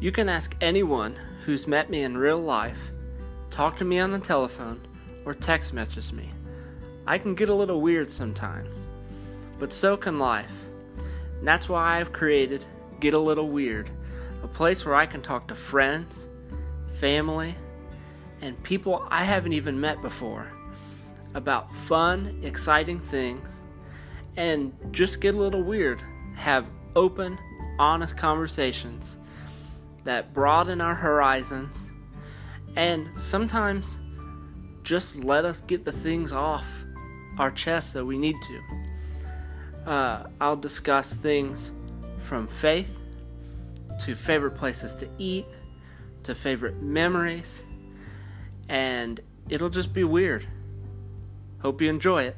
You can ask anyone who's met me in real life, talk to me on the telephone, or text message me. I can get a little weird sometimes, but so can life. And that's why I've created Get a Little Weird, a place where I can talk to friends, family, and people I haven't even met before about fun, exciting things, and just get a little weird. Have open, honest conversations that broaden our horizons and sometimes just let us get the things off our chest that we need to. Uh, I'll discuss things from faith to favorite places to eat to favorite memories, and it'll just be weird. Hope you enjoy it.